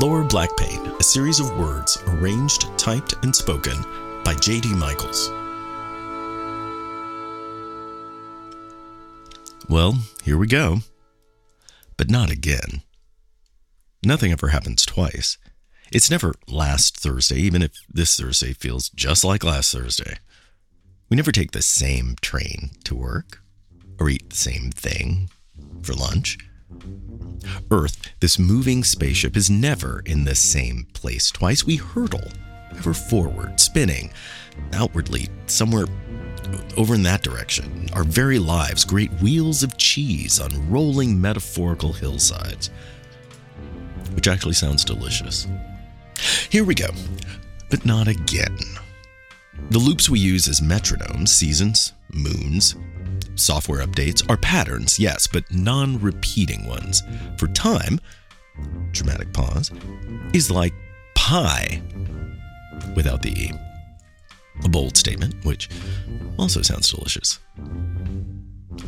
Lower Black Pain, a series of words arranged, typed, and spoken by J.D. Michaels. Well, here we go. But not again. Nothing ever happens twice. It's never last Thursday, even if this Thursday feels just like last Thursday. We never take the same train to work or eat the same thing for lunch. Earth, this moving spaceship, is never in the same place twice. We hurtle, ever forward, spinning, outwardly, somewhere over in that direction. Our very lives, great wheels of cheese on rolling metaphorical hillsides, which actually sounds delicious. Here we go, but not again. The loops we use as metronomes, seasons, moons, software updates are patterns, yes, but non repeating ones. For time, dramatic pause, is like pie without the E. A bold statement, which also sounds delicious.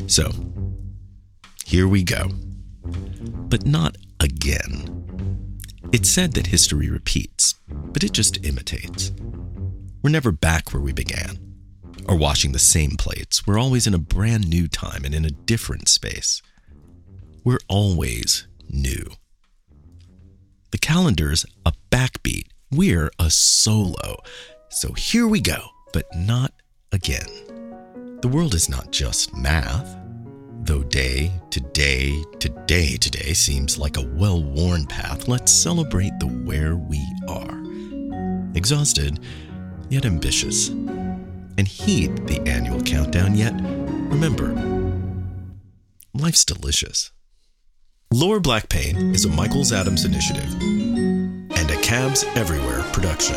So, here we go. But not again. It's said that history repeats, but it just imitates. We're never back where we began or washing the same plates. We're always in a brand new time and in a different space. We're always new. The calendar's a backbeat. We're a solo. So here we go, but not again. The world is not just math. Though day to day to day to day seems like a well worn path, let's celebrate the where we are. Exhausted, yet ambitious and heed the annual countdown, yet remember, life's delicious. Lower Black Pain is a Michaels Adams initiative and a Cabs Everywhere production.